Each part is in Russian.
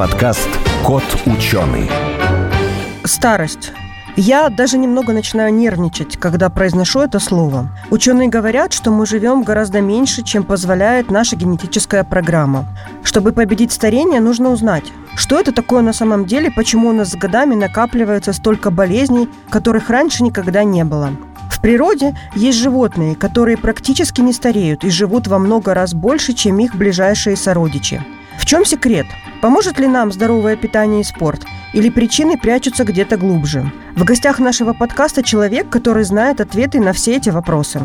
подкаст «Кот ученый». Старость. Я даже немного начинаю нервничать, когда произношу это слово. Ученые говорят, что мы живем гораздо меньше, чем позволяет наша генетическая программа. Чтобы победить старение, нужно узнать, что это такое на самом деле, почему у нас с годами накапливается столько болезней, которых раньше никогда не было. В природе есть животные, которые практически не стареют и живут во много раз больше, чем их ближайшие сородичи. В чем секрет? Поможет ли нам здоровое питание и спорт? Или причины прячутся где-то глубже? В гостях нашего подкаста человек, который знает ответы на все эти вопросы.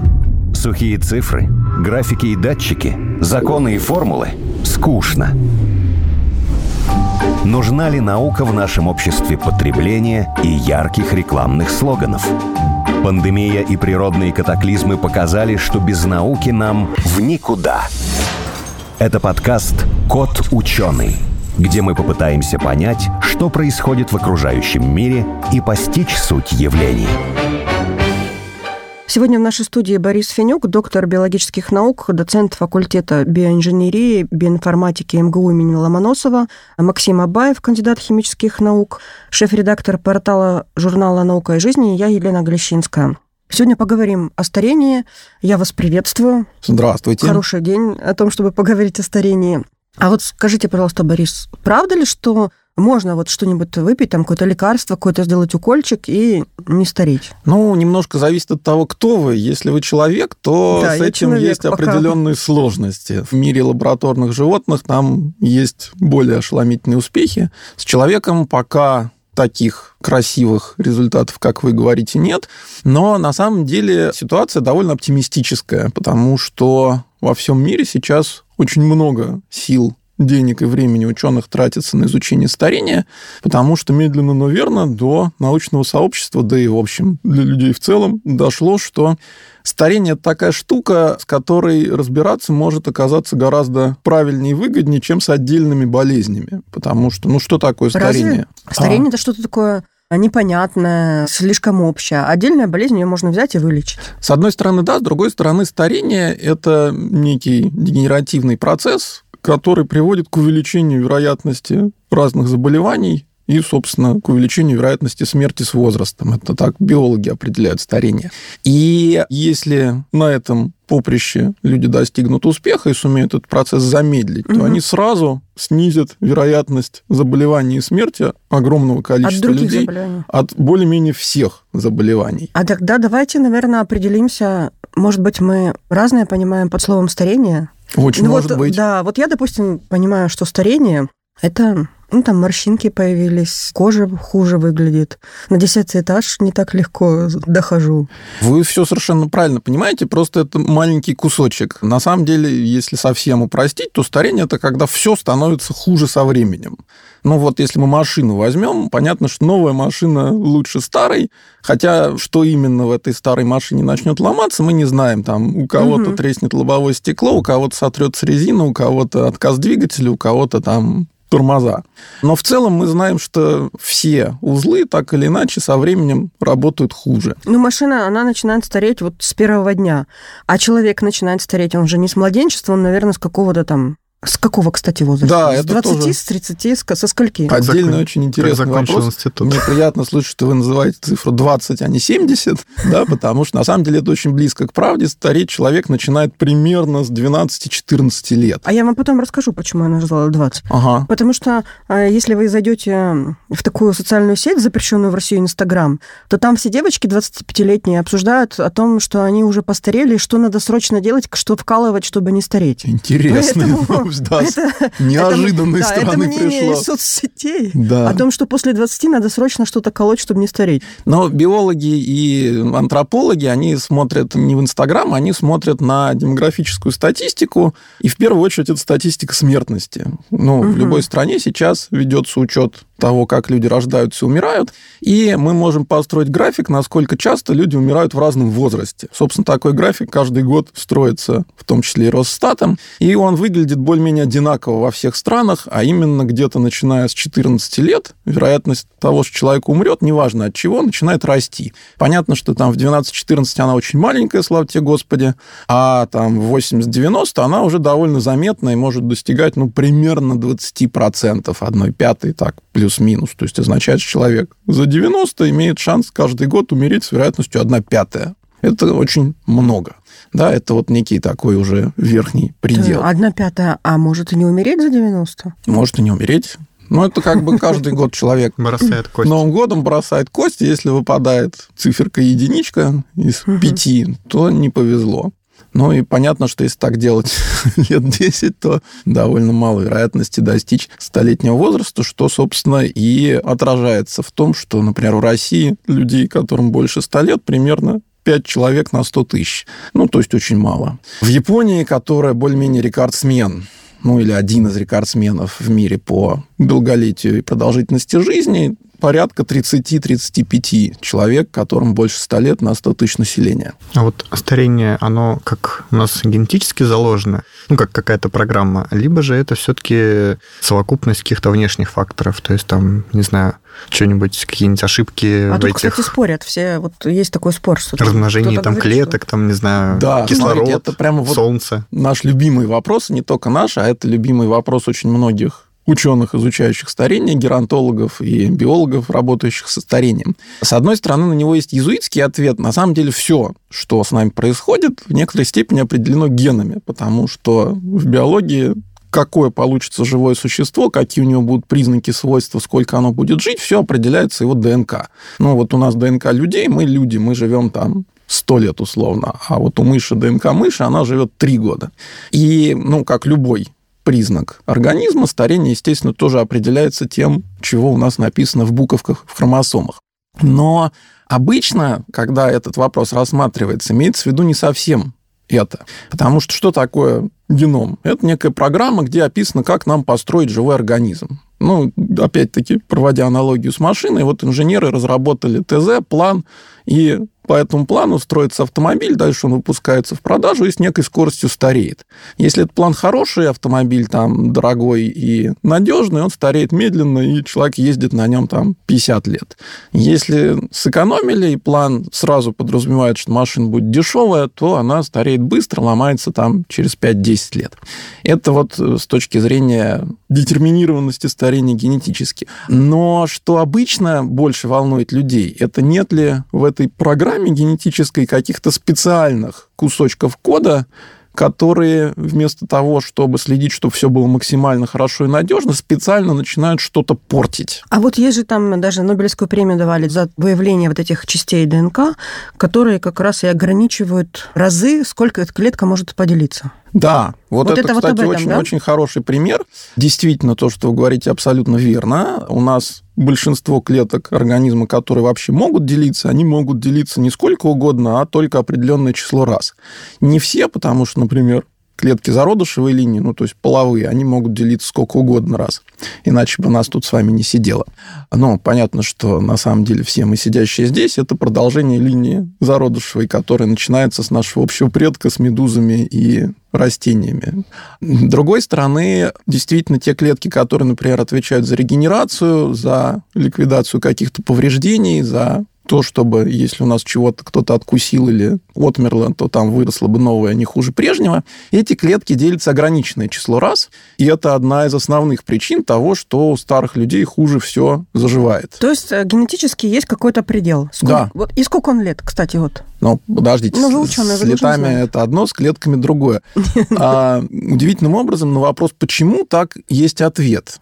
Сухие цифры, графики и датчики, законы и формулы – скучно. Нужна ли наука в нашем обществе потребления и ярких рекламных слоганов? Пандемия и природные катаклизмы показали, что без науки нам в никуда. Это подкаст «Кот ученый», где мы попытаемся понять, что происходит в окружающем мире и постичь суть явлений. Сегодня в нашей студии Борис Фенюк, доктор биологических наук, доцент факультета биоинженерии, биоинформатики МГУ имени Ломоносова, Максим Абаев, кандидат химических наук, шеф-редактор портала журнала «Наука и жизнь» и я, Елена Глещинская. Сегодня поговорим о старении. Я вас приветствую. Здравствуйте. Хороший день о том, чтобы поговорить о старении. А вот скажите, пожалуйста, Борис, правда ли, что можно вот что-нибудь выпить, там какое-то лекарство, какой-то сделать укольчик и не стареть? Ну, немножко зависит от того, кто вы. Если вы человек, то да, с этим человек, есть пока... определенные сложности. В мире лабораторных животных там есть более ошеломительные успехи. С человеком пока таких красивых результатов, как вы говорите, нет. Но на самом деле ситуация довольно оптимистическая, потому что во всем мире сейчас очень много сил денег и времени ученых тратится на изучение старения, потому что медленно, но верно до научного сообщества, да и, в общем, для людей в целом дошло, что старение – это такая штука, с которой разбираться может оказаться гораздо правильнее и выгоднее, чем с отдельными болезнями. Потому что, ну, что такое старение? Разве старение а. – это что-то такое непонятная, слишком общая. Отдельная болезнь, ее можно взять и вылечить. С одной стороны, да, с другой стороны, старение – это некий дегенеративный процесс, который приводит к увеличению вероятности разных заболеваний и, собственно, к увеличению вероятности смерти с возрастом. Это так биологи определяют старение. И если на этом поприще люди достигнут успеха и сумеют этот процесс замедлить, угу. то они сразу снизят вероятность заболеваний и смерти огромного количества от людей от более-менее всех заболеваний. А тогда давайте, наверное, определимся, может быть, мы разное понимаем под словом старение. Очень ну может вот, быть. Да, вот я, допустим, понимаю, что старение – это ну, там морщинки появились, кожа хуже выглядит. На десятый этаж не так легко дохожу. Вы все совершенно правильно понимаете, просто это маленький кусочек. На самом деле, если совсем упростить, то старение это когда все становится хуже со временем. Ну вот если мы машину возьмем, понятно, что новая машина лучше старой, хотя что именно в этой старой машине начнет ломаться, мы не знаем. Там у кого-то угу. треснет лобовое стекло, у кого-то сотрется резина, у кого-то отказ двигателя, у кого-то там тормоза. Но в целом мы знаем, что все узлы так или иначе со временем работают хуже. Ну, машина, она начинает стареть вот с первого дня. А человек начинает стареть, он же не с младенчества, он, наверное, с какого-то там с какого, кстати, возраста? Да, с это 20, тоже... с 30, со скольки? Отдельно очень интересный вопрос. Институт. Мне приятно слышать, что вы называете цифру 20, а не 70, да, потому что на самом деле это очень близко к правде. Стареть человек начинает примерно с 12-14 лет. А я вам потом расскажу, почему я назвала 20. Ага. Потому что а, если вы зайдете в такую социальную сеть, запрещенную в России Инстаграм, то там все девочки 25-летние обсуждают о том, что они уже постарели, что надо срочно делать, что вкалывать, чтобы не стареть. Интересно. Поэтому да, это, неожиданной это, страны да, это мнение пришло. соцсетей да. о том, что после 20 надо срочно что-то колоть, чтобы не стареть. Но биологи и антропологи, они смотрят не в Инстаграм, они смотрят на демографическую статистику, и в первую очередь это статистика смертности. Ну, угу. в любой стране сейчас ведется учет того, как люди рождаются и умирают, и мы можем построить график, насколько часто люди умирают в разном возрасте. Собственно, такой график каждый год строится, в том числе и Росстатом, и он выглядит более-менее одинаково во всех странах, а именно где-то начиная с 14 лет вероятность того, что человек умрет, неважно от чего, начинает расти. Понятно, что там в 12-14 она очень маленькая, слава тебе Господи, а там в 80-90 она уже довольно заметная и может достигать, ну, примерно 20%, одной пятой, так, плюс-минус. То есть означает, что человек за 90 имеет шанс каждый год умереть с вероятностью 1 пятая. Это очень много. Да, это вот некий такой уже верхний предел. Одна пятая, а может и не умереть за 90? Может и не умереть. Ну, это как бы каждый год человек бросает кость. Новым годом бросает кость. Если выпадает циферка единичка из пяти, то не повезло. Ну и понятно, что если так делать лет 10, то довольно мало вероятности достичь столетнего возраста, что, собственно, и отражается в том, что, например, у России людей, которым больше 100 лет, примерно 5 человек на 100 тысяч. Ну, то есть очень мало. В Японии, которая более-менее рекордсмен, ну или один из рекордсменов в мире по долголетию и продолжительности жизни, порядка 30-35 человек, которым больше 100 лет на 100 тысяч населения. А вот старение, оно как у нас генетически заложено, ну, как какая-то программа, либо же это все-таки совокупность каких-то внешних факторов, то есть там, не знаю, что-нибудь, какие-нибудь ошибки а в тут, этих... кстати, спорят все. Вот есть такой спор, что размножение там говорит, клеток, что... там, не знаю, да, кислород, смотрите, это прямо вот солнце. Наш любимый вопрос, не только наш, а это любимый вопрос очень многих ученых, изучающих старение, геронтологов и биологов, работающих со старением. С одной стороны, на него есть езуитский ответ. На самом деле все, что с нами происходит, в некоторой степени определено генами, потому что в биологии какое получится живое существо, какие у него будут признаки, свойства, сколько оно будет жить, все определяется его ДНК. Ну, вот у нас ДНК людей, мы люди, мы живем там сто лет условно, а вот у мыши ДНК мыши, она живет три года. И, ну, как любой признак организма, старение, естественно, тоже определяется тем, чего у нас написано в буковках в хромосомах. Но обычно, когда этот вопрос рассматривается, имеется в виду не совсем это. Потому что что такое геном? Это некая программа, где описано, как нам построить живой организм. Ну, опять-таки, проводя аналогию с машиной, вот инженеры разработали ТЗ, план, и по этому плану строится автомобиль, дальше он выпускается в продажу и с некой скоростью стареет. Если этот план хороший, автомобиль там дорогой и надежный, он стареет медленно, и человек ездит на нем там 50 лет. Если сэкономили, и план сразу подразумевает, что машина будет дешевая, то она стареет быстро, ломается там через 5-10 лет. Это вот э, с точки зрения детерминированности старения генетически. Но что обычно больше волнует людей, это нет ли в этой программе генетической каких-то специальных кусочков кода, которые вместо того, чтобы следить, чтобы все было максимально хорошо и надежно, специально начинают что-то портить. А вот есть же там даже Нобелевскую премию давали за выявление вот этих частей ДНК, которые как раз и ограничивают разы, сколько эта клетка может поделиться. Да, вот, вот это, это, кстати, вот этом, очень, да? очень хороший пример. Действительно, то, что вы говорите, абсолютно верно. У нас большинство клеток организма, которые вообще могут делиться, они могут делиться не сколько угодно, а только определенное число раз. Не все, потому что, например, клетки зародышевой линии, ну, то есть половые, они могут делиться сколько угодно раз. Иначе бы нас тут с вами не сидело. Но понятно, что на самом деле все мы, сидящие здесь, это продолжение линии зародышевой, которая начинается с нашего общего предка, с медузами и растениями. С другой стороны, действительно, те клетки, которые, например, отвечают за регенерацию, за ликвидацию каких-то повреждений, за то, чтобы если у нас чего-то кто-то откусил или отмерло, то там выросло бы новое не хуже прежнего. Эти клетки делятся ограниченное число раз, и это одна из основных причин того, что у старых людей хуже все заживает. То есть э, генетически есть какой-то предел? Сколько, да. Вот, и сколько он лет, кстати, вот? Ну, подождите, ну, вы ученые, с, вы с летами это одно, с клетками другое. А, удивительным образом на вопрос, почему так, есть ответ.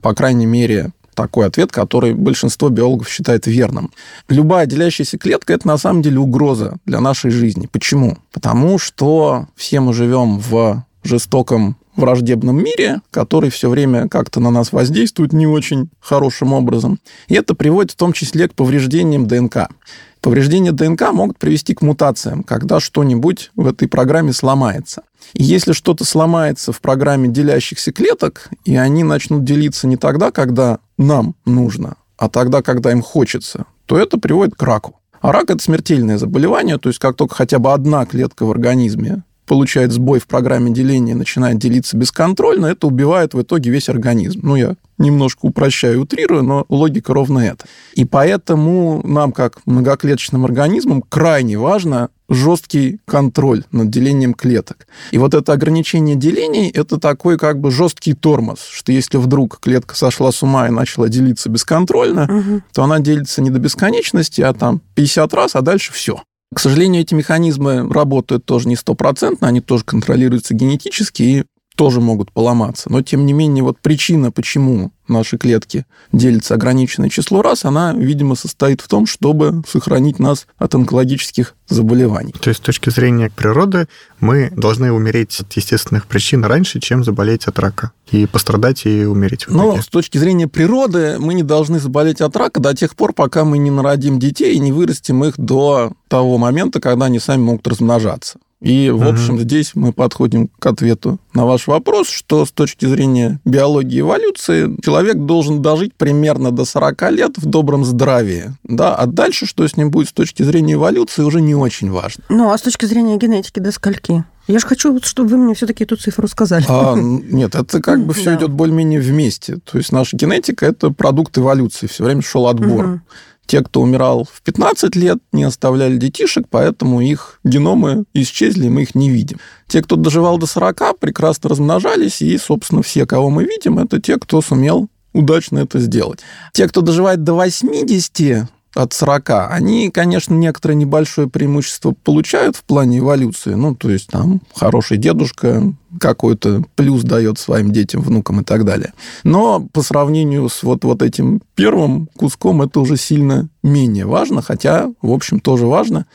По крайней мере, такой ответ, который большинство биологов считает верным. Любая делящаяся клетка – это на самом деле угроза для нашей жизни. Почему? Потому что все мы живем в жестоком враждебном мире, который все время как-то на нас воздействует не очень хорошим образом. И это приводит в том числе к повреждениям ДНК. Повреждения ДНК могут привести к мутациям, когда что-нибудь в этой программе сломается. И если что-то сломается в программе делящихся клеток, и они начнут делиться не тогда, когда нам нужно, а тогда, когда им хочется, то это приводит к раку. А рак – это смертельное заболевание, то есть как только хотя бы одна клетка в организме получает сбой в программе деления, начинает делиться бесконтрольно, это убивает в итоге весь организм. Ну, я немножко упрощаю, утрирую, но логика ровно это. И поэтому нам, как многоклеточным организмам, крайне важно жесткий контроль над делением клеток. И вот это ограничение делений – это такой как бы жесткий тормоз, что если вдруг клетка сошла с ума и начала делиться бесконтрольно, угу. то она делится не до бесконечности, а там 50 раз, а дальше все. К сожалению, эти механизмы работают тоже не стопроцентно, они тоже контролируются генетически и тоже могут поломаться. Но, тем не менее, вот причина, почему наши клетки делятся ограниченное число раз, она, видимо, состоит в том, чтобы сохранить нас от онкологических заболеваний. То есть, с точки зрения природы, мы должны умереть от естественных причин раньше, чем заболеть от рака. И пострадать и умереть. Но с точки зрения природы мы не должны заболеть от рака до тех пор, пока мы не народим детей и не вырастим их до того момента, когда они сами могут размножаться. И, в общем, угу. здесь мы подходим к ответу на ваш вопрос, что с точки зрения биологии и эволюции человек должен дожить примерно до 40 лет в добром здравии. Да? А дальше, что с ним будет с точки зрения эволюции, уже не очень важно. Ну, а с точки зрения генетики до скольки? Я же хочу, чтобы вы мне все-таки эту цифру сказали. А, нет, это как бы все идет более-менее вместе. То есть наша генетика это продукт эволюции, все время шел отбор. Угу. Те, кто умирал в 15 лет, не оставляли детишек, поэтому их геномы исчезли, мы их не видим. Те, кто доживал до 40, прекрасно размножались, и, собственно, все, кого мы видим, это те, кто сумел удачно это сделать. Те, кто доживает до 80, от 40, они, конечно, некоторое небольшое преимущество получают в плане эволюции. Ну, то есть там хороший дедушка какой-то плюс дает своим детям, внукам и так далее. Но по сравнению с вот, вот этим первым куском это уже сильно менее важно, хотя, в общем, тоже важно.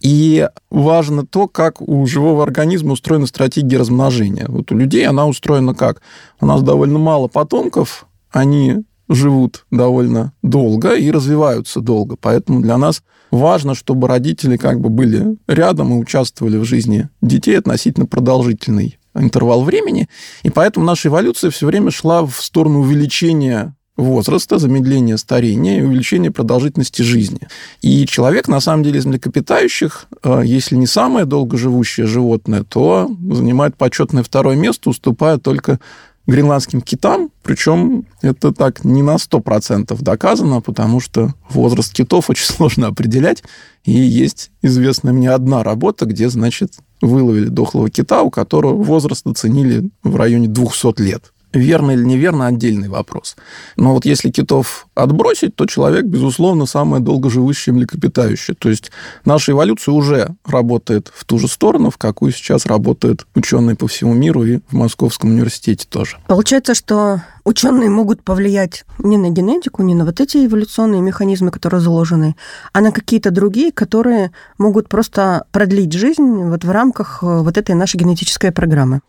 И важно то, как у живого организма устроена стратегия размножения. Вот у людей она устроена как? У нас довольно мало потомков, они живут довольно долго и развиваются долго. Поэтому для нас важно, чтобы родители как бы были рядом и участвовали в жизни детей относительно продолжительный интервал времени. И поэтому наша эволюция все время шла в сторону увеличения возраста, замедления старения и увеличения продолжительности жизни. И человек, на самом деле, из млекопитающих, э, если не самое долгоживущее животное, то занимает почетное второе место, уступая только гренландским китам, причем это так не на 100% доказано, потому что возраст китов очень сложно определять, и есть известная мне одна работа, где, значит, выловили дохлого кита, у которого возраст оценили в районе 200 лет. Верно или неверно – отдельный вопрос. Но вот если китов отбросить, то человек, безусловно, самое долгоживущее млекопитающее. То есть наша эволюция уже работает в ту же сторону, в какую сейчас работают ученые по всему миру и в Московском университете тоже. Получается, что ученые могут повлиять не на генетику, не на вот эти эволюционные механизмы, которые заложены, а на какие-то другие, которые могут просто продлить жизнь вот в рамках э, вот этой нашей генетической программы.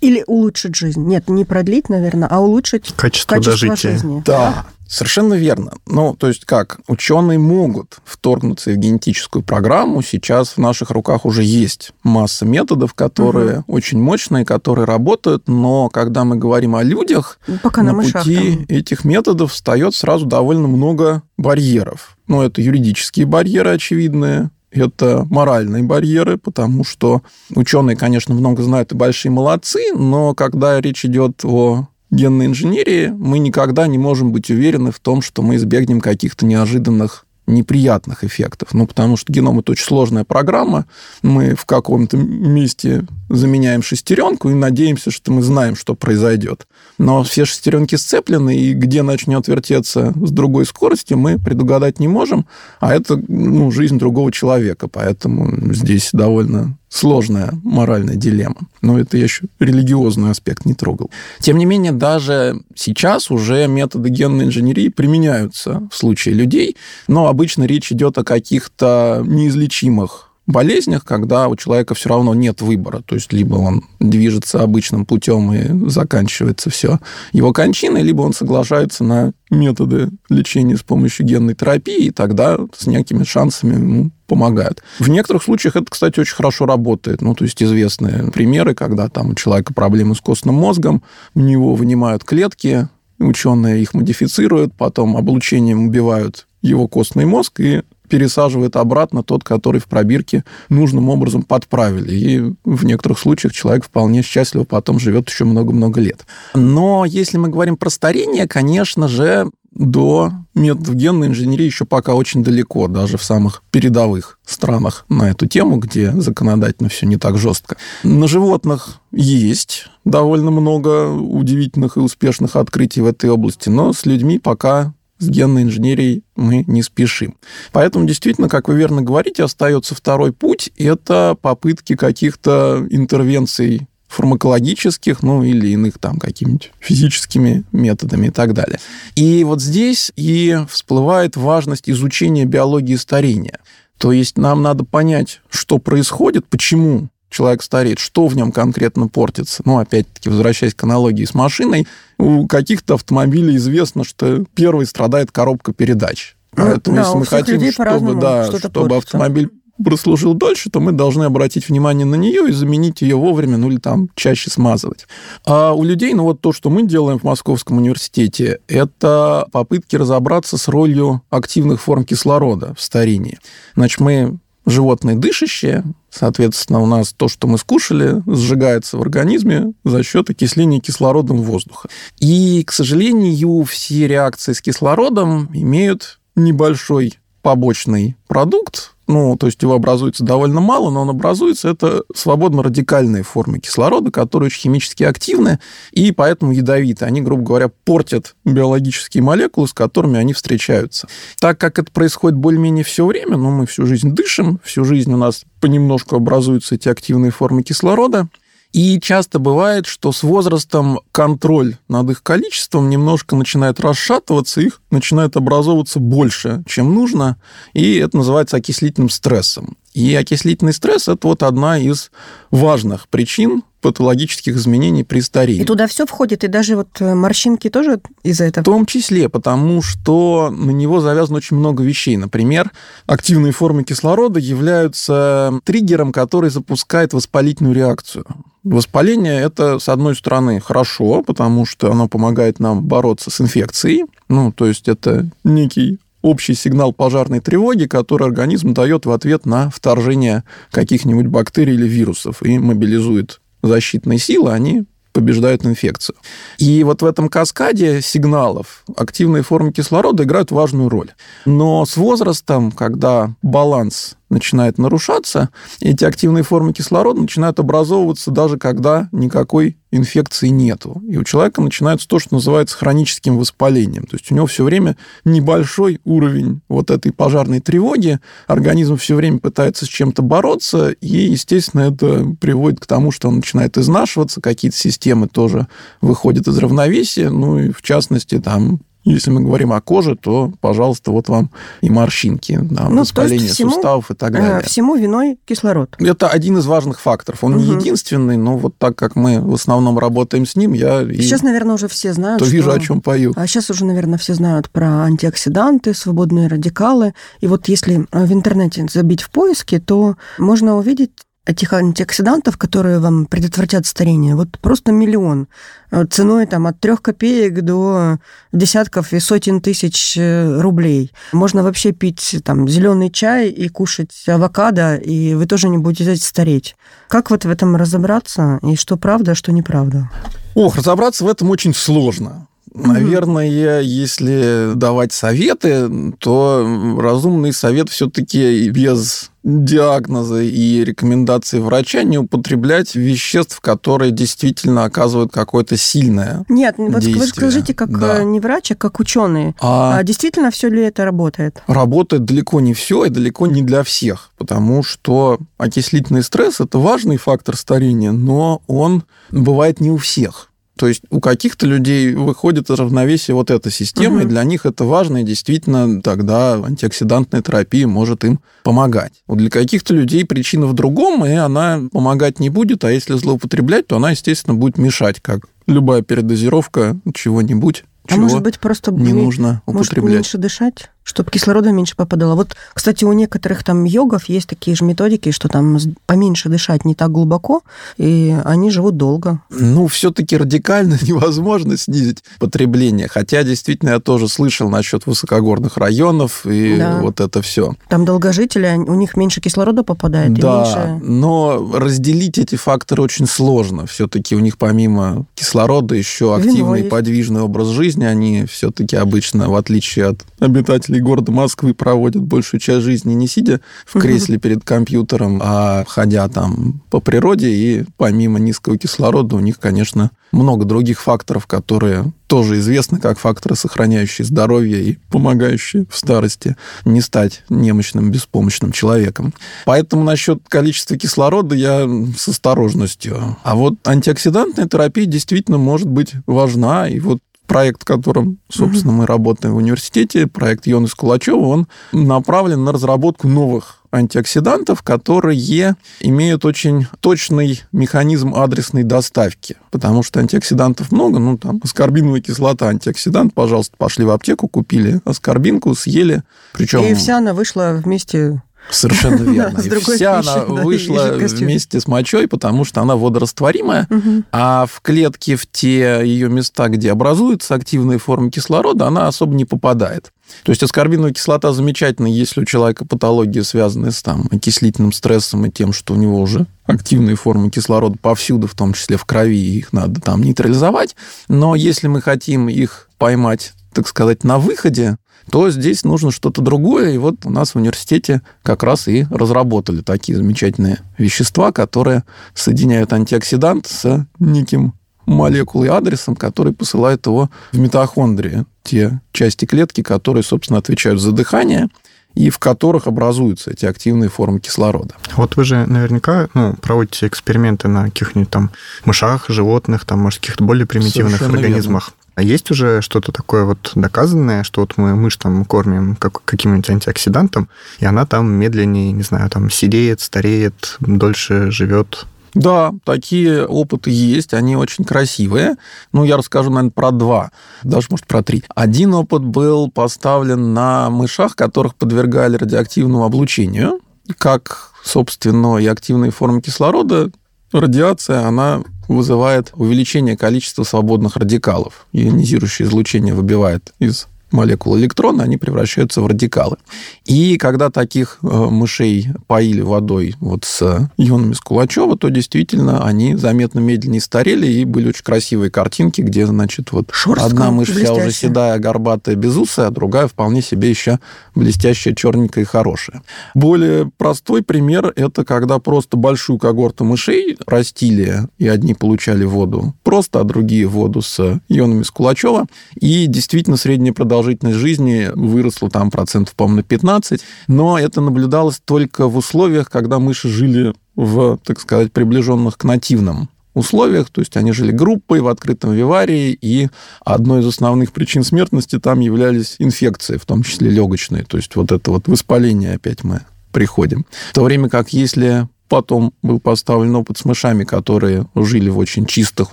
Или улучшить жизнь. Нет, не продлить, наверное, а улучшить качество, качество жизни. Да, Совершенно верно. Ну, то есть как? Ученые могут вторгнуться в генетическую программу. Сейчас в наших руках уже есть масса методов, которые угу. очень мощные, которые работают, но когда мы говорим о людях, Пока на, пути там. этих методов встает сразу довольно много барьеров. Ну, это юридические барьеры очевидные, это моральные барьеры, потому что ученые, конечно, много знают и большие молодцы, но когда речь идет о генной инженерии, мы никогда не можем быть уверены в том, что мы избегнем каких-то неожиданных неприятных эффектов. Ну, потому что геном это очень сложная программа. Мы в каком-то месте заменяем шестеренку и надеемся, что мы знаем, что произойдет. Но все шестеренки сцеплены, и где начнет вертеться с другой скоростью, мы предугадать не можем, а это ну, жизнь другого человека. Поэтому здесь довольно сложная моральная дилемма. Но это я еще религиозный аспект не трогал. Тем не менее, даже сейчас уже методы генной инженерии применяются в случае людей, но обычно речь идет о каких-то неизлечимых болезнях, когда у человека все равно нет выбора. То есть либо он движется обычным путем и заканчивается все его кончиной, либо он соглашается на методы лечения с помощью генной терапии, и тогда с некими шансами ему помогают. В некоторых случаях это, кстати, очень хорошо работает. Ну, то есть известные примеры, когда там у человека проблемы с костным мозгом, у него вынимают клетки, ученые их модифицируют, потом облучением убивают его костный мозг и пересаживает обратно тот, который в пробирке нужным образом подправили. И в некоторых случаях человек вполне счастливо потом живет еще много-много лет. Но если мы говорим про старение, конечно же, до методов генной инженерии еще пока очень далеко, даже в самых передовых странах на эту тему, где законодательно все не так жестко. На животных есть довольно много удивительных и успешных открытий в этой области, но с людьми пока с генной инженерией мы не спешим. Поэтому действительно, как вы верно говорите, остается второй путь – это попытки каких-то интервенций фармакологических, ну или иных там какими-нибудь физическими методами и так далее. И вот здесь и всплывает важность изучения биологии старения. То есть нам надо понять, что происходит, почему человек стареет, что в нем конкретно портится. Ну, опять-таки, возвращаясь к аналогии с машиной, у каких-то автомобилей известно, что первый страдает коробка передач. Ну, Поэтому, да, если мы хотим, чтобы, да, чтобы портится. автомобиль прослужил дольше, то мы должны обратить внимание на нее и заменить ее вовремя, ну или там чаще смазывать. А у людей, ну вот то, что мы делаем в Московском университете, это попытки разобраться с ролью активных форм кислорода в старении. Значит, мы животные дышащие, соответственно, у нас то, что мы скушали, сжигается в организме за счет окисления кислородом воздуха. И, к сожалению, все реакции с кислородом имеют небольшой побочный продукт, ну, то есть его образуется довольно мало, но он образуется, это свободно-радикальные формы кислорода, которые очень химически активны и поэтому ядовиты. Они, грубо говоря, портят биологические молекулы, с которыми они встречаются. Так как это происходит более-менее все время, ну, мы всю жизнь дышим, всю жизнь у нас понемножку образуются эти активные формы кислорода, и часто бывает, что с возрастом контроль над их количеством немножко начинает расшатываться, их начинает образовываться больше, чем нужно, и это называется окислительным стрессом. И окислительный стресс – это вот одна из важных причин патологических изменений при старении. И туда все входит, и даже вот э, морщинки тоже из-за этого? В том числе, потому что на него завязано очень много вещей. Например, активные формы кислорода являются триггером, который запускает воспалительную реакцию. Воспаление – это, с одной стороны, хорошо, потому что оно помогает нам бороться с инфекцией. Ну, то есть это некий общий сигнал пожарной тревоги, который организм дает в ответ на вторжение каких-нибудь бактерий или вирусов и мобилизует защитные силы, они побеждают инфекцию. И вот в этом каскаде сигналов активные формы кислорода играют важную роль. Но с возрастом, когда баланс начинает нарушаться, эти активные формы кислорода начинают образовываться даже когда никакой инфекции нету. И у человека начинается то, что называется хроническим воспалением. То есть у него все время небольшой уровень вот этой пожарной тревоги, организм все время пытается с чем-то бороться, и, естественно, это приводит к тому, что он начинает изнашиваться, какие-то системы тоже выходят из равновесия, ну и в частности там если мы говорим о коже, то, пожалуйста, вот вам и морщинки, да, ну, воспаление всему, суставов и так э, далее. Всему виной кислород. Это один из важных факторов. Он угу. не единственный, но вот так как мы в основном работаем с ним, я... Сейчас, и... наверное, уже все знают, То что... вижу, о чем пою. А сейчас уже, наверное, все знают про антиоксиданты, свободные радикалы. И вот если в интернете забить в поиске, то можно увидеть этих антиоксидантов, которые вам предотвратят старение, вот просто миллион. Э, ценой там от трех копеек до десятков и сотен тысяч э, рублей. Можно вообще пить там зеленый чай и кушать авокадо, и вы тоже не будете стареть. Как вот в этом разобраться, и что правда, а что неправда? Ох, разобраться в этом очень сложно. Наверное, если давать советы, то разумный совет все-таки без диагноза и рекомендаций врача не употреблять веществ, которые действительно оказывают какое-то сильное Нет, вот действие. вы скажите, как да. Э, не врач, а как ученые. А, а действительно все ли это работает? Работает далеко не все и далеко не для всех, потому что окислительный стресс – это важный фактор старения, но он бывает не у всех. То есть у каких-то людей выходит из равновесия вот эта система, угу. и для них это важно, и действительно тогда антиоксидантная терапия может им помогать. Вот для каких-то людей причина в другом, и она помогать не будет, а если злоупотреблять, то она, естественно, будет мешать, как любая передозировка чего-нибудь. А может быть, просто не нужно употреблять. Может, меньше дышать? Чтобы кислорода меньше попадало. Вот, кстати, у некоторых там йогов есть такие же методики, что там поменьше дышать не так глубоко, и они живут долго. Ну, все-таки радикально невозможно снизить потребление. Хотя, действительно, я тоже слышал насчет высокогорных районов и да. вот это все. Там долгожители, у них меньше кислорода попадает. Да, меньше... но разделить эти факторы очень сложно. Все-таки у них помимо кислорода еще активный подвижный образ жизни. Они все-таки обычно, в отличие от обитателей жители города Москвы проводят большую часть жизни не сидя в кресле перед компьютером, а ходя там по природе, и помимо низкого кислорода у них, конечно, много других факторов, которые тоже известны как факторы, сохраняющие здоровье и помогающие в старости не стать немощным, беспомощным человеком. Поэтому насчет количества кислорода я с осторожностью. А вот антиоксидантная терапия действительно может быть важна. И вот проект, в котором, собственно, мы работаем в университете, проект Йонас Кулачева, он направлен на разработку новых антиоксидантов, которые имеют очень точный механизм адресной доставки. Потому что антиоксидантов много, ну, там, аскорбиновая кислота, антиоксидант, пожалуйста, пошли в аптеку, купили аскорбинку, съели. Причем... И вся она вышла вместе Совершенно верно. И вся она вышла вместе с мочой, потому что она водорастворимая, а в клетки, в те ее места, где образуются активные формы кислорода, она особо не попадает. То есть аскорбиновая кислота замечательна, если у человека патология, связанная с там, окислительным стрессом и тем, что у него уже активные формы кислорода повсюду, в том числе в крови, и их надо там нейтрализовать. Но если мы хотим их поймать, так сказать, на выходе, то здесь нужно что-то другое. И вот у нас в университете как раз и разработали такие замечательные вещества, которые соединяют антиоксидант с неким молекулой адресом, который посылает его в митохондрии, те части клетки, которые, собственно, отвечают за дыхание, и в которых образуются эти активные формы кислорода. Вот вы же наверняка ну, проводите эксперименты на каких-нибудь там мышах, животных, там, может, каких-то более примитивных Совершенно организмах. Верно. А есть уже что-то такое вот доказанное, что вот мы мышь там кормим как, каким-нибудь антиоксидантом, и она там медленнее, не знаю, там сидеет, стареет, дольше живет? Да, такие опыты есть, они очень красивые. Ну, я расскажу, наверное, про два, даже, может, про три. Один опыт был поставлен на мышах, которых подвергали радиоактивному облучению. Как, собственно, и активные формы кислорода, радиация, она вызывает увеличение количества свободных радикалов. Ионизирующее излучение выбивает из молекул электрона, они превращаются в радикалы. И когда таких э, мышей поили водой вот с ионами Скулачева, то действительно они заметно медленнее старели, и были очень красивые картинки, где, значит, вот Шорстка, одна мышь блестящая. вся уже седая, горбатая, безусая, а другая вполне себе еще блестящая, черненькая и хорошая. Более простой пример – это когда просто большую когорту мышей растили, и одни получали воду просто, а другие воду с ионами Скулачева, и действительно средняя продолжительность продолжительность жизни выросла там процентов, по-моему, на 15, но это наблюдалось только в условиях, когда мыши жили в, так сказать, приближенных к нативным условиях, то есть они жили группой в открытом виварии, и одной из основных причин смертности там являлись инфекции, в том числе легочные, то есть вот это вот воспаление опять мы приходим. В то время как если Потом был поставлен опыт с мышами, которые жили в очень чистых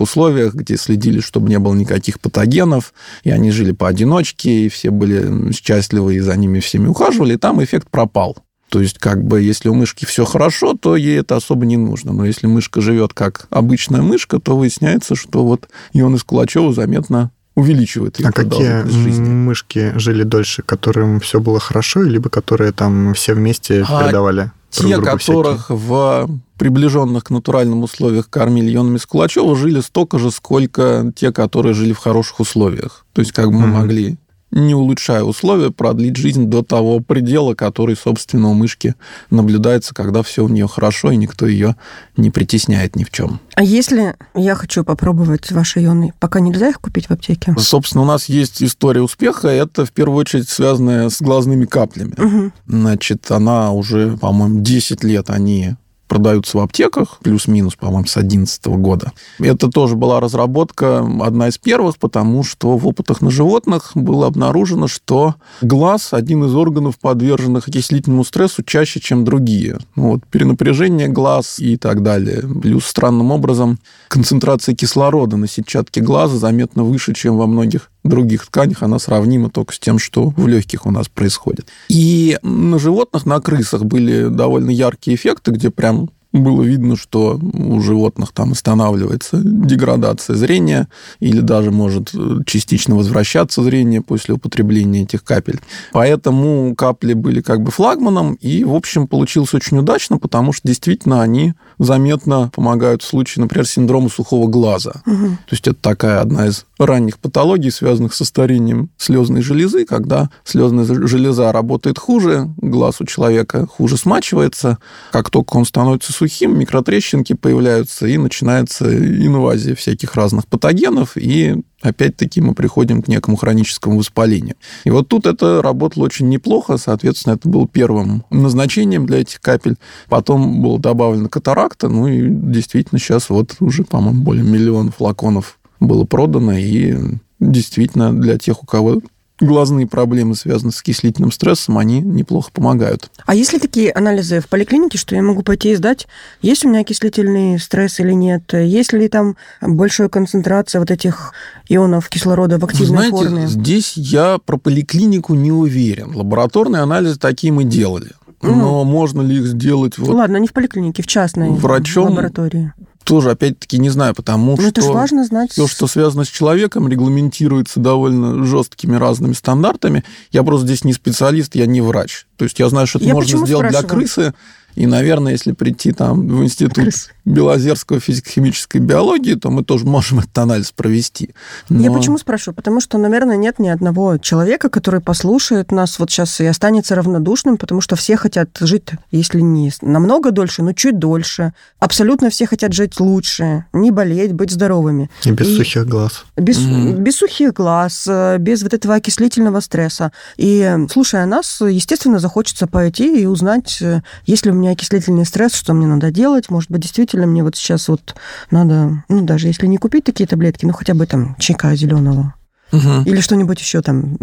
условиях, где следили, чтобы не было никаких патогенов, и они жили поодиночке, и все были счастливы, и за ними всеми ухаживали, и там эффект пропал. То есть, как бы, если у мышки все хорошо, то ей это особо не нужно. Но если мышка живет как обычная мышка, то выясняется, что вот ионы из Кулачева заметно увеличивает ее А какие жизни. мышки жили дольше, которым все было хорошо, либо которые там все вместе а передавали? Те, которых всякие. в приближенных к натуральным условиях кормили ионами Скулачева, жили столько же, сколько те, которые жили в хороших условиях. То есть, как бы мы mm-hmm. могли не улучшая условия, продлить жизнь до того предела, который, собственно, у мышки наблюдается, когда все у нее хорошо, и никто ее не притесняет ни в чем. А если я хочу попробовать ваши ионы, пока нельзя их купить в аптеке? Собственно, у нас есть история успеха, это в первую очередь связанная с глазными каплями. Угу. Значит, она уже, по-моему, 10 лет они продаются в аптеках, плюс-минус, по-моему, с 2011 года. Это тоже была разработка одна из первых, потому что в опытах на животных было обнаружено, что глаз один из органов, подверженных окислительному стрессу чаще, чем другие. Ну вот, перенапряжение глаз и так далее. Плюс странным образом концентрация кислорода на сетчатке глаза заметно выше, чем во многих других тканях, она сравнима только с тем, что в легких у нас происходит. И на животных, на крысах были довольно яркие эффекты, где прям было видно, что у животных там останавливается деградация зрения или даже может э, частично возвращаться зрение после употребления этих капель. Поэтому капли были как бы флагманом, и, в общем, получилось очень удачно, потому что действительно они заметно помогают в случае, например, синдрома сухого глаза. Угу. То есть это такая одна из ранних патологий, связанных со старением слезной железы, когда слезная железа работает хуже, глаз у человека хуже смачивается. Как только он становится сухим, микротрещинки появляются, и начинается инвазия всяких разных патогенов, и опять-таки мы приходим к некому хроническому воспалению. И вот тут это работало очень неплохо, соответственно, это было первым назначением для этих капель. Потом было добавлено катаракта, ну и действительно сейчас вот уже, по-моему, более миллиона флаконов было продано, и действительно для тех, у кого глазные проблемы, связанные с окислительным стрессом, они неплохо помогают. А есть ли такие анализы в поликлинике, что я могу пойти и сдать, есть у меня окислительный стресс или нет? Есть ли там большая концентрация вот этих ионов кислорода в активной знаете, форме? Здесь я про поликлинику не уверен. Лабораторные анализы такие мы делали. Но можно ли их сделать... Вот Ладно, не в поликлинике, в частной врачом, лаборатории тоже, опять-таки, не знаю, потому Но ну, что... это важно знать. Все, что связано с человеком, регламентируется довольно жесткими разными стандартами. Я просто здесь не специалист, я не врач. То есть я знаю, что это я можно сделать спрашиваю? для крысы, и, наверное, если прийти там в институт Крыс. Белозерского физико-химической биологии, то мы тоже можем этот анализ провести. Но... Я почему спрашиваю? Потому что, наверное, нет ни одного человека, который послушает нас вот сейчас и останется равнодушным, потому что все хотят жить, если не намного дольше, но чуть дольше. Абсолютно все хотят жить лучше, не болеть, быть здоровыми. И без и... сухих глаз. Без, mm. без сухих глаз, э, без вот этого окислительного стресса. И слушая нас, естественно, захочется пойти и узнать, э, есть ли у меня меня окислительный стресс, что мне надо делать? Может быть, действительно мне вот сейчас вот надо, ну, даже если не купить такие таблетки, ну, хотя бы там чайка зеленого. Угу. Или что-нибудь еще там,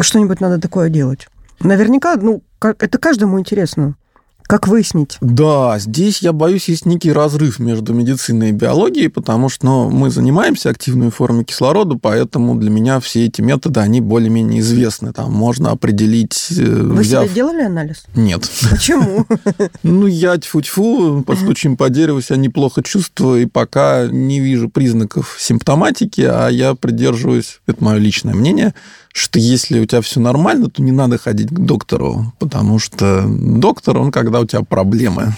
что-нибудь надо такое делать. Наверняка, ну, это каждому интересно. Как выяснить? Да, здесь, я боюсь, есть некий разрыв между медициной и биологией, потому что ну, мы занимаемся активной формой кислорода, поэтому для меня все эти методы, они более-менее известны. Там можно определить... Э, Вы взяв... себе делали анализ? Нет. Почему? Ну, я тьфу-тьфу, постучим по дереву, себя неплохо чувствую, и пока не вижу признаков симптоматики, а я придерживаюсь, это мое личное мнение, что если у тебя все нормально, то не надо ходить к доктору, потому что доктор, он когда у тебя проблемы.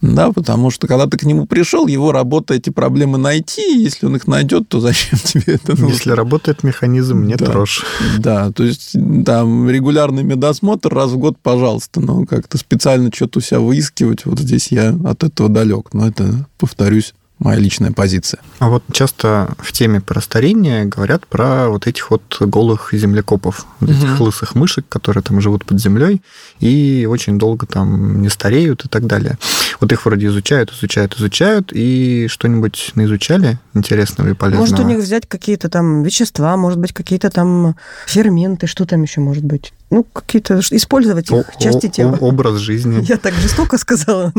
Да, потому что когда ты к нему пришел, его работа эти проблемы найти, если он их найдет, то зачем тебе это нужно? Если работает механизм, нет да, рожь. Да, то есть там регулярный медосмотр раз в год, пожалуйста, но как-то специально что-то у себя выискивать, вот здесь я от этого далек. Но это, повторюсь, моя личная позиция. А вот часто в теме про старение говорят про вот этих вот голых землекопов, вот угу. этих лысых мышек, которые там живут под землей и очень долго там не стареют и так далее. Вот их вроде изучают, изучают, изучают, и что-нибудь наизучали интересного и полезного? Может, у них взять какие-то там вещества, может быть, какие-то там ферменты, что там еще может быть? ну, какие-то использовать их о, части тела. Образ жизни. Я так жестоко сказала.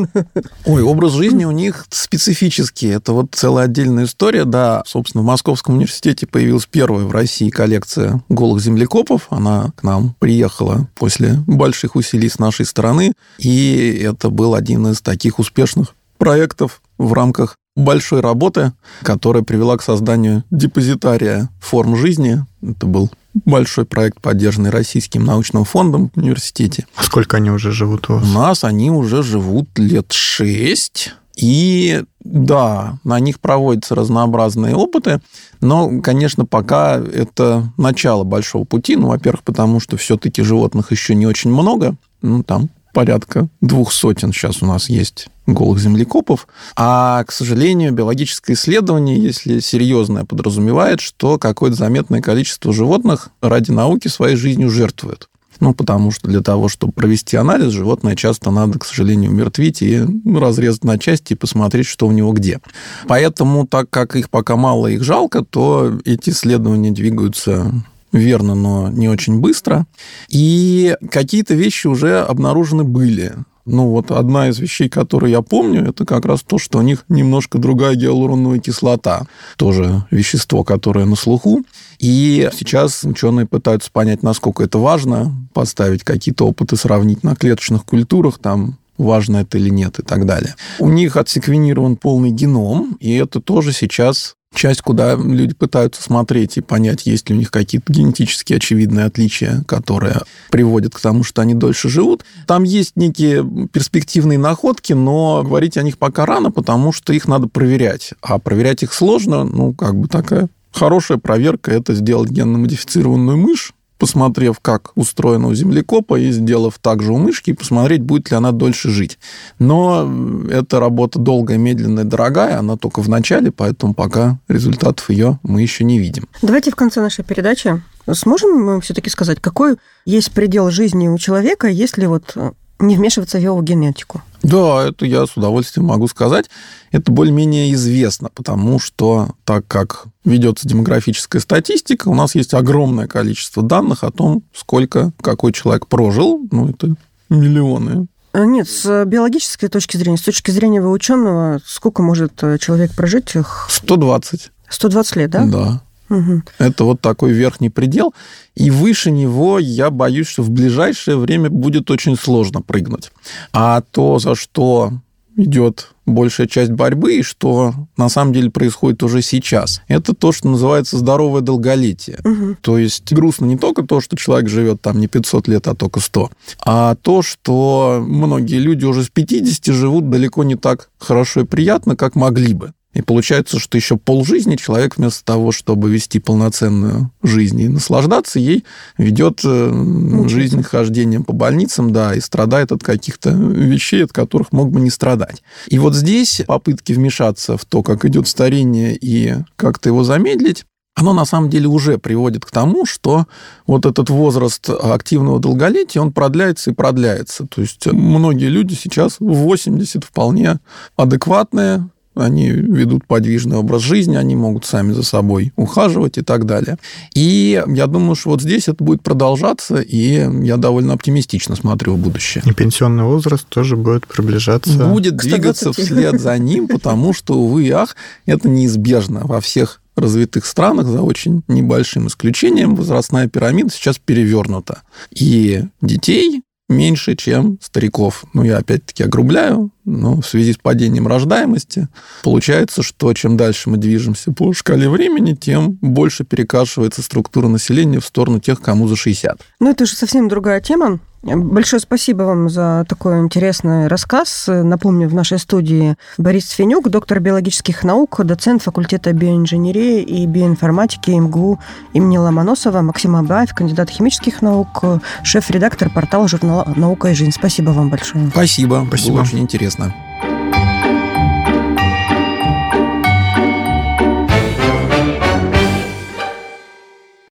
Ой, образ жизни у них специфический. Это вот целая отдельная история. Да, собственно, в Московском университете появилась первая в России коллекция голых землекопов. Она к нам приехала после больших усилий с нашей стороны. И это был один из таких успешных проектов в рамках большой работы, которая привела к созданию депозитария форм жизни. Это был большой проект, поддержанный Российским научным фондом в университете. А сколько они уже живут у вас? У нас они уже живут лет шесть. И да, на них проводятся разнообразные опыты, но, конечно, пока это начало большого пути. Ну, во-первых, потому что все-таки животных еще не очень много. Ну, там порядка двух сотен сейчас у нас есть голых землекопов. А, к сожалению, биологическое исследование, если серьезное, подразумевает, что какое-то заметное количество животных ради науки своей жизнью жертвуют. Ну, потому что для того, чтобы провести анализ, животное часто надо, к сожалению, умертвить и ну, разрезать на части и посмотреть, что у него где. Поэтому, так как их пока мало, их жалко, то эти исследования двигаются верно, но не очень быстро. И какие-то вещи уже обнаружены были. Ну, вот одна из вещей, которые я помню, это как раз то, что у них немножко другая гиалуроновая кислота. Тоже вещество, которое на слуху. И сейчас ученые пытаются понять, насколько это важно, поставить какие-то опыты, сравнить на клеточных культурах, там важно это или нет и так далее. У них отсеквенирован полный геном, и это тоже сейчас часть, куда люди пытаются смотреть и понять, есть ли у них какие-то генетически очевидные отличия, которые приводят к тому, что они дольше живут. Там есть некие перспективные находки, но говорить о них пока рано, потому что их надо проверять. А проверять их сложно, ну, как бы такая хорошая проверка – это сделать генно-модифицированную мышь, посмотрев, как устроено у землекопа, и сделав также у мышки, посмотреть, будет ли она дольше жить. Но эта работа долгая, медленная, дорогая, она только в начале, поэтому пока результатов ее мы еще не видим. Давайте в конце нашей передачи сможем мы все-таки сказать, какой есть предел жизни у человека, если вот не вмешиваться в его генетику? Да, это я с удовольствием могу сказать. Это более-менее известно, потому что так как ведется демографическая статистика, у нас есть огромное количество данных о том, сколько какой человек прожил. Ну, это миллионы а, нет, с биологической точки зрения, с точки зрения ученого, сколько может э, человек прожить? 120. 120 лет, да? Да. Угу. Это вот такой верхний предел. И выше него я боюсь, что в ближайшее время будет очень сложно прыгнуть. А то, за что идет большая часть борьбы, и что на самом деле происходит уже сейчас. Это то, что называется здоровое долголетие. Угу. То есть грустно не только то, что человек живет там не 500 лет, а только 100, а то, что многие люди уже с 50 живут далеко не так хорошо и приятно, как могли бы. И получается, что еще полжизни человек вместо того, чтобы вести полноценную жизнь и наслаждаться ей, ведет э, жизнь хождением по больницам, да, и страдает от каких-то вещей, от которых мог бы не страдать. И вот здесь попытки вмешаться в то, как идет старение и как-то его замедлить, оно на самом деле уже приводит к тому, что вот этот возраст активного долголетия, он продляется и продляется. То есть многие люди сейчас в 80 вполне адекватные, они ведут подвижный образ жизни, они могут сами за собой ухаживать и так далее. И я думаю, что вот здесь это будет продолжаться, и я довольно оптимистично смотрю в будущее. И пенсионный возраст тоже будет приближаться. Будет двигаться вслед за ним, потому что, увы и ах, это неизбежно во всех развитых странах, за очень небольшим исключением, возрастная пирамида сейчас перевернута. И детей меньше, чем стариков. Ну, я опять-таки огрубляю, но в связи с падением рождаемости получается, что чем дальше мы движемся по шкале времени, тем больше перекашивается структура населения в сторону тех, кому за 60. Ну, это же совсем другая тема. Большое спасибо вам за такой интересный рассказ. Напомню, в нашей студии Борис Фенюк, доктор биологических наук, доцент факультета биоинженерии и биоинформатики МГУ имени Ломоносова, Максим Абаев, кандидат химических наук, шеф-редактор портала журнала «Наука и жизнь». Спасибо вам большое. Спасибо. Спасибо. Было очень интересно.